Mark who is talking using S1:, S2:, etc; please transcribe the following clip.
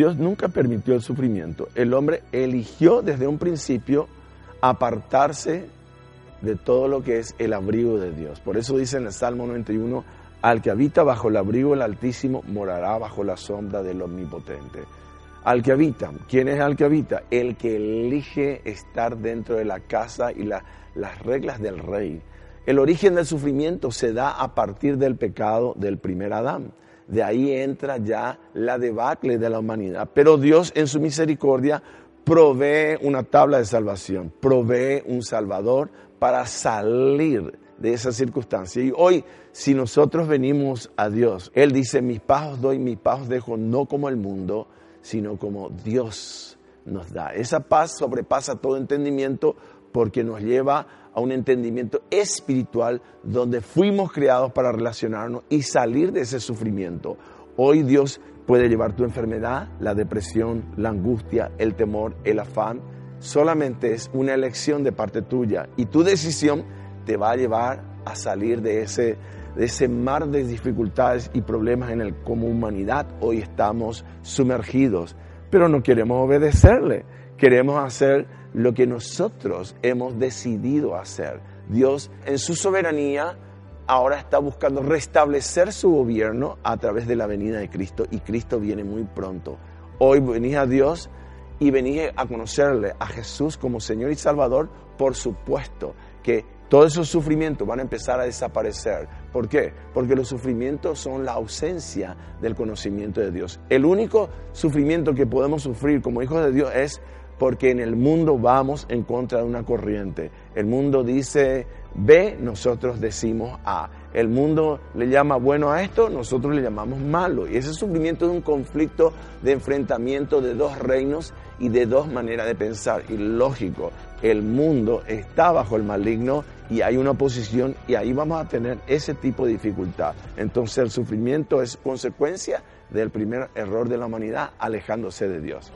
S1: Dios nunca permitió el sufrimiento. El hombre eligió desde un principio apartarse de todo lo que es el abrigo de Dios. Por eso dice en el Salmo 91, al que habita bajo el abrigo del Altísimo morará bajo la sombra del Omnipotente. Al que habita, ¿quién es al que habita? El que elige estar dentro de la casa y la- las reglas del rey. El origen del sufrimiento se da a partir del pecado del primer Adán. De ahí entra ya la debacle de la humanidad. Pero Dios en su misericordia provee una tabla de salvación, provee un Salvador para salir de esa circunstancia. Y hoy, si nosotros venimos a Dios, Él dice, mis pajos doy, mis pajos dejo, no como el mundo, sino como Dios nos da. Esa paz sobrepasa todo entendimiento porque nos lleva a un entendimiento espiritual donde fuimos creados para relacionarnos y salir de ese sufrimiento. Hoy Dios puede llevar tu enfermedad, la depresión, la angustia, el temor, el afán. Solamente es una elección de parte tuya y tu decisión te va a llevar a salir de ese, de ese mar de dificultades y problemas en el como humanidad hoy estamos sumergidos. Pero no queremos obedecerle, queremos hacer lo que nosotros hemos decidido hacer. Dios en su soberanía ahora está buscando restablecer su gobierno a través de la venida de Cristo y Cristo viene muy pronto. Hoy venís a Dios y venís a conocerle a Jesús como Señor y Salvador, por supuesto que todos esos sufrimientos van a empezar a desaparecer. ¿Por qué? Porque los sufrimientos son la ausencia del conocimiento de Dios. El único sufrimiento que podemos sufrir como hijos de Dios es porque en el mundo vamos en contra de una corriente. El mundo dice B, nosotros decimos A. El mundo le llama bueno a esto, nosotros le llamamos malo. Y ese sufrimiento es un conflicto de enfrentamiento de dos reinos y de dos maneras de pensar. Y lógico, el mundo está bajo el maligno y hay una oposición y ahí vamos a tener ese tipo de dificultad. Entonces el sufrimiento es consecuencia del primer error de la humanidad alejándose de Dios.